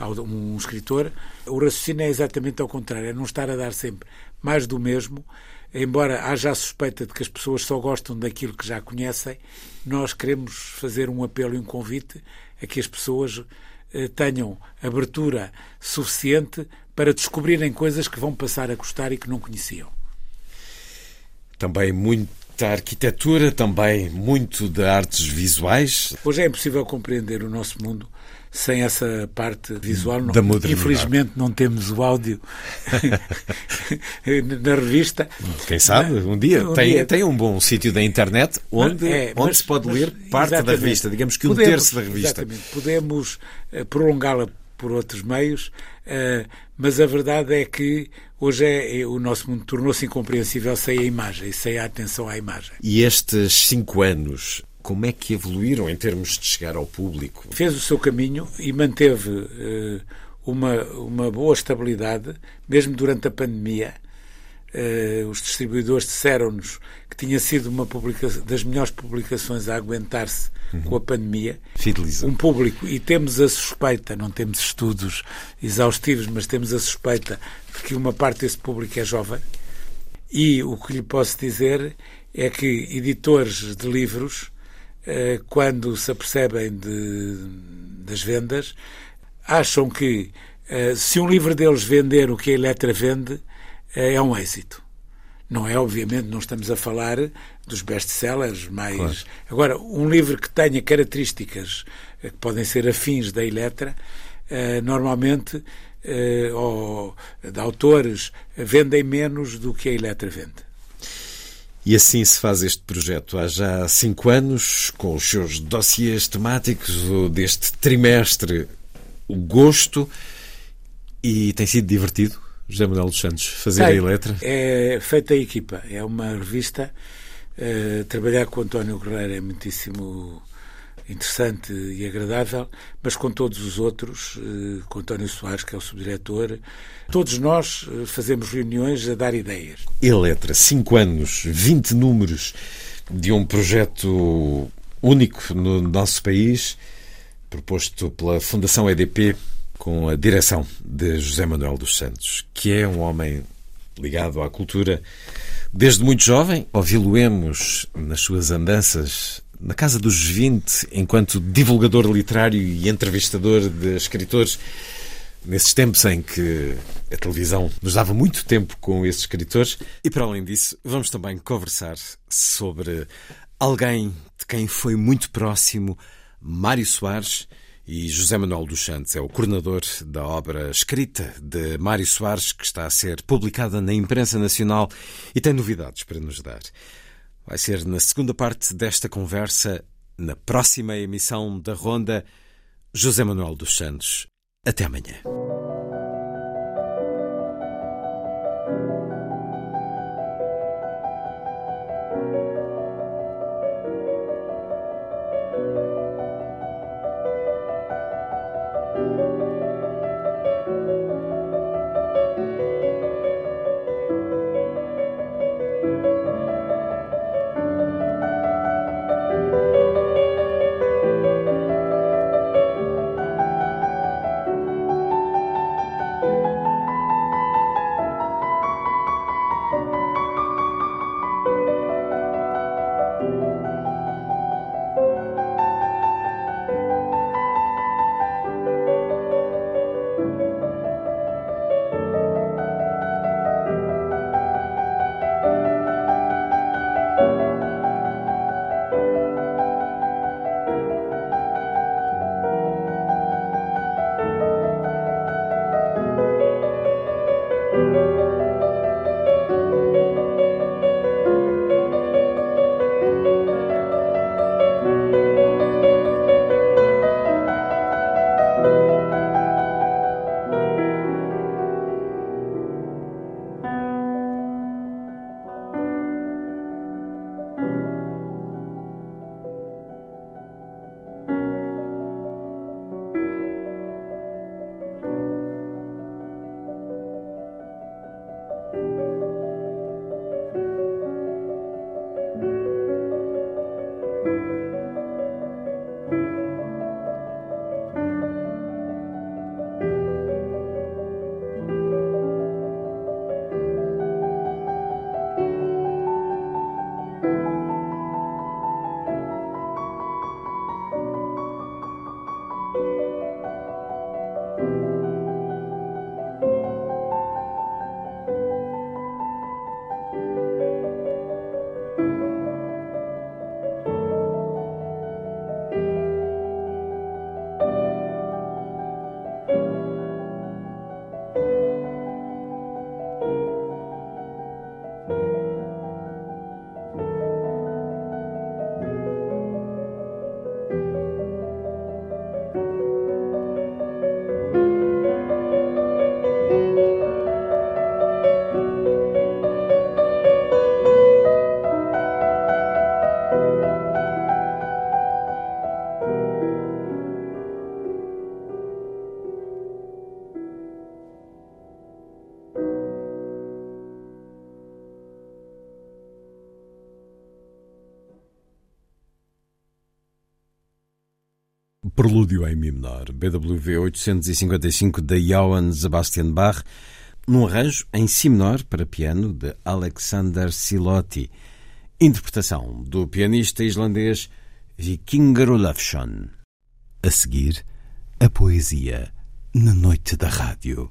um escritor, o raciocínio é exatamente ao contrário, é não estar a dar sempre mais do mesmo, embora haja a suspeita de que as pessoas só gostam daquilo que já conhecem, nós queremos fazer um apelo e um convite a que as pessoas eh, tenham abertura suficiente para descobrirem coisas que vão passar a gostar e que não conheciam. Também muito da arquitetura, também muito de artes visuais. Hoje é impossível compreender o nosso mundo sem essa parte visual. Não, Da modernidade. infelizmente não temos o áudio na revista. Quem sabe, um dia, Um tem, dia. tem um bom sítio da internet onde, É, onde mas- se pode mas- ler parte da revista, digamos que um Podemos- terço da revista. Exatamente. Podemos eh, prolongá-la por outros meios, eh, mas a verdade é que hoje é, é- o nosso mundo tornou-se incompreensível sem a imagem sem a atenção à imagem. E estes cinco anos, como é que evoluíram em termos de chegar ao público? Fez o seu caminho e manteve eh, uma, uma boa estabilidade, mesmo durante a pandemia. Eh, os distribuidores disseram-nos que tinha sido uma das melhores publicações a aguentar-se com a pandemia. Fideliza. um público e temos a suspeita, não temos estudos exaustivos, mas temos a suspeita de que uma parte desse público é jovem. E o que lhe posso dizer é que editores de livros, eh, quando se apercebem de- das vendas, acham que eh, se um livro deles vender o que a Eletra vende, é um êxito. Não é, obviamente, não estamos a falar dos best-sellers, mas Claro. agora um livro que tenha características eh, que podem ser afins da Eletra, eh, normalmente eh, ou de autores vendem menos do que a Eletra vende. E assim se faz este projeto há já cinco anos, com os seus dossiês temáticos deste trimestre, o gosto, e tem sido divertido, José Manuel dos Santos, fazer a Tem. letra. É feita a equipa, é uma revista. eh, trabalhar com o António Guerreiro é muitíssimo interessante e agradável, mas com todos os outros, eh, com António Soares, que é o subdiretor, todos nós eh, fazemos reuniões a dar ideias. Eletra, 5 anos, 20 números de um projeto único no nosso país, proposto pela Fundação EDP, com a direção de José Manuel dos Santos, que é um homem ligado à cultura desde muito jovem. Ouvi-lo-emos nas suas andanças na casa dos 20, enquanto divulgador literário e entrevistador de escritores. Nesses tempos em que a televisão nos dava muito tempo com esses escritores. E para além disso, vamos também conversar sobre alguém de quem foi muito próximo, Mário Soares e José Manuel dos Santos. É o coordenador da obra escrita de Mário Soares, que está a ser publicada na imprensa nacional e tem novidades para nos dar. Vai ser na segunda parte desta conversa, na próxima emissão da Ronda, José Manuel dos Santos. Até amanhã. Prelúdio em Mi menor, BWV 855 de Johann Sebastian Bach, num arranjo em Si menor para piano de Alexander Silotti, interpretação do pianista islandês Vikingur Olafsson. A seguir, a poesia na noite da rádio.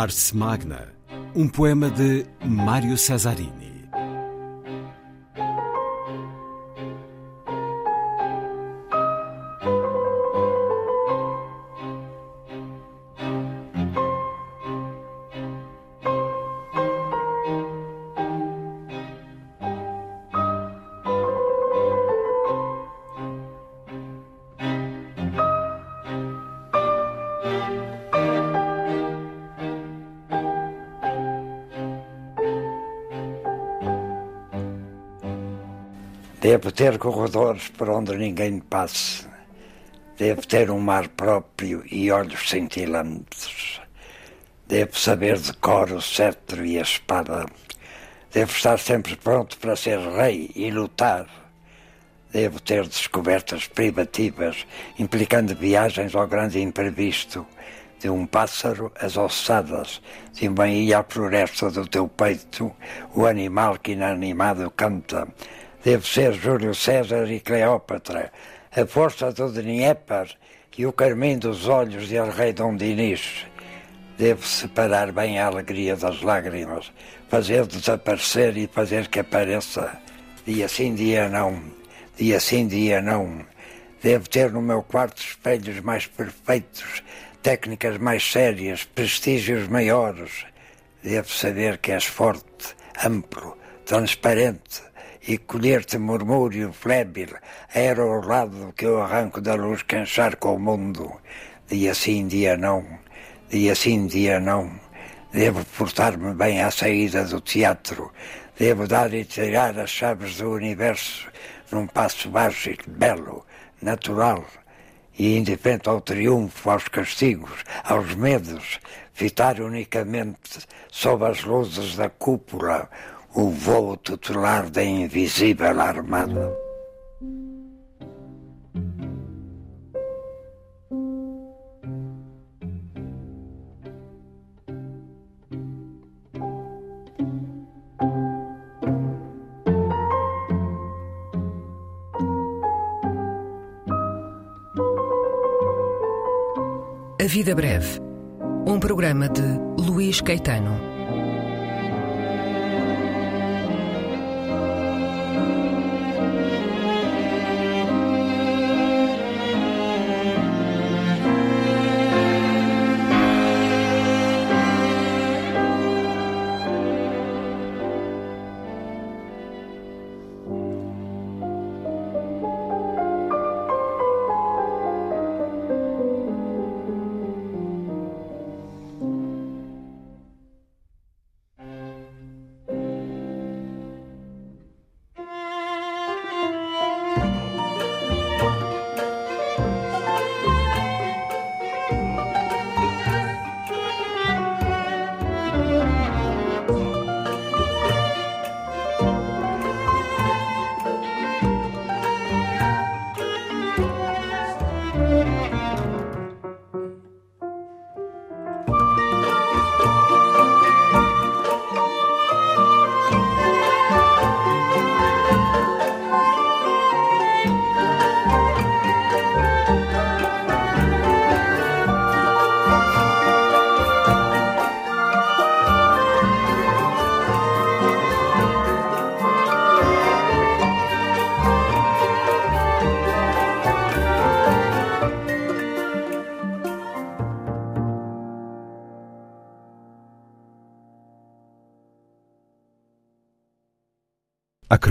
Ars Magna, um poema de Mário Cesarini. Devo ter corredores por onde ninguém passe. Devo ter um mar próprio e olhos cintilantes. Devo saber de cor o cetro e a espada. Devo estar sempre pronto para ser rei e lutar. Devo ter descobertas privativas, implicando viagens ao grande imprevisto, de um pássaro às ossadas, de uma ilha à floresta do teu peito, o animal que inanimado canta, deve ser Júlio César e Cleópatra, a força do Dnieper e o carmim dos olhos de El Rei Dom Dinis. Deve separar bem a alegria das lágrimas, fazer desaparecer e fazer que apareça. Dia sim, dia não. Dia sim, dia não. Devo ter no meu quarto espelhos mais perfeitos, técnicas mais sérias, prestígios maiores. Devo saber que és forte, amplo, transparente, e colher-te murmúrio flébil era o lado que eu arranco da luz que encharca o mundo. Dia sim, dia não, dia sim, dia não. Devo portar-me bem à saída do teatro. Devo dar e tirar as chaves do universo num passo e belo, natural e indiferente ao triunfo, aos castigos, aos medos, fitar unicamente sob as luzes da cúpula o voo tutelar da invisível armada. A Vida Breve, um programa de Luís Caetano.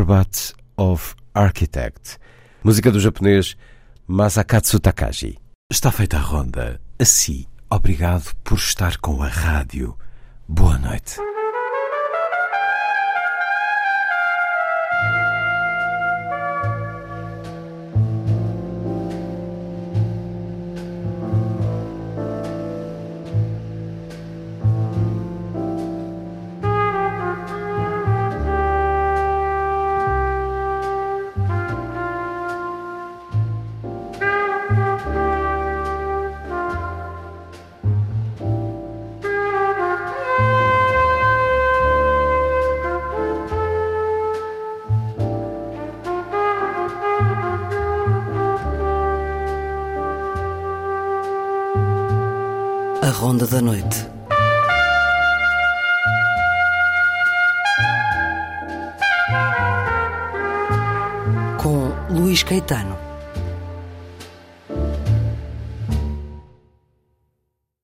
Acrobat of Architect, música do japonês Masakatsu Takashi. Está feita a ronda. Assim, obrigado por estar com a rádio. Boa noite. Da Noite.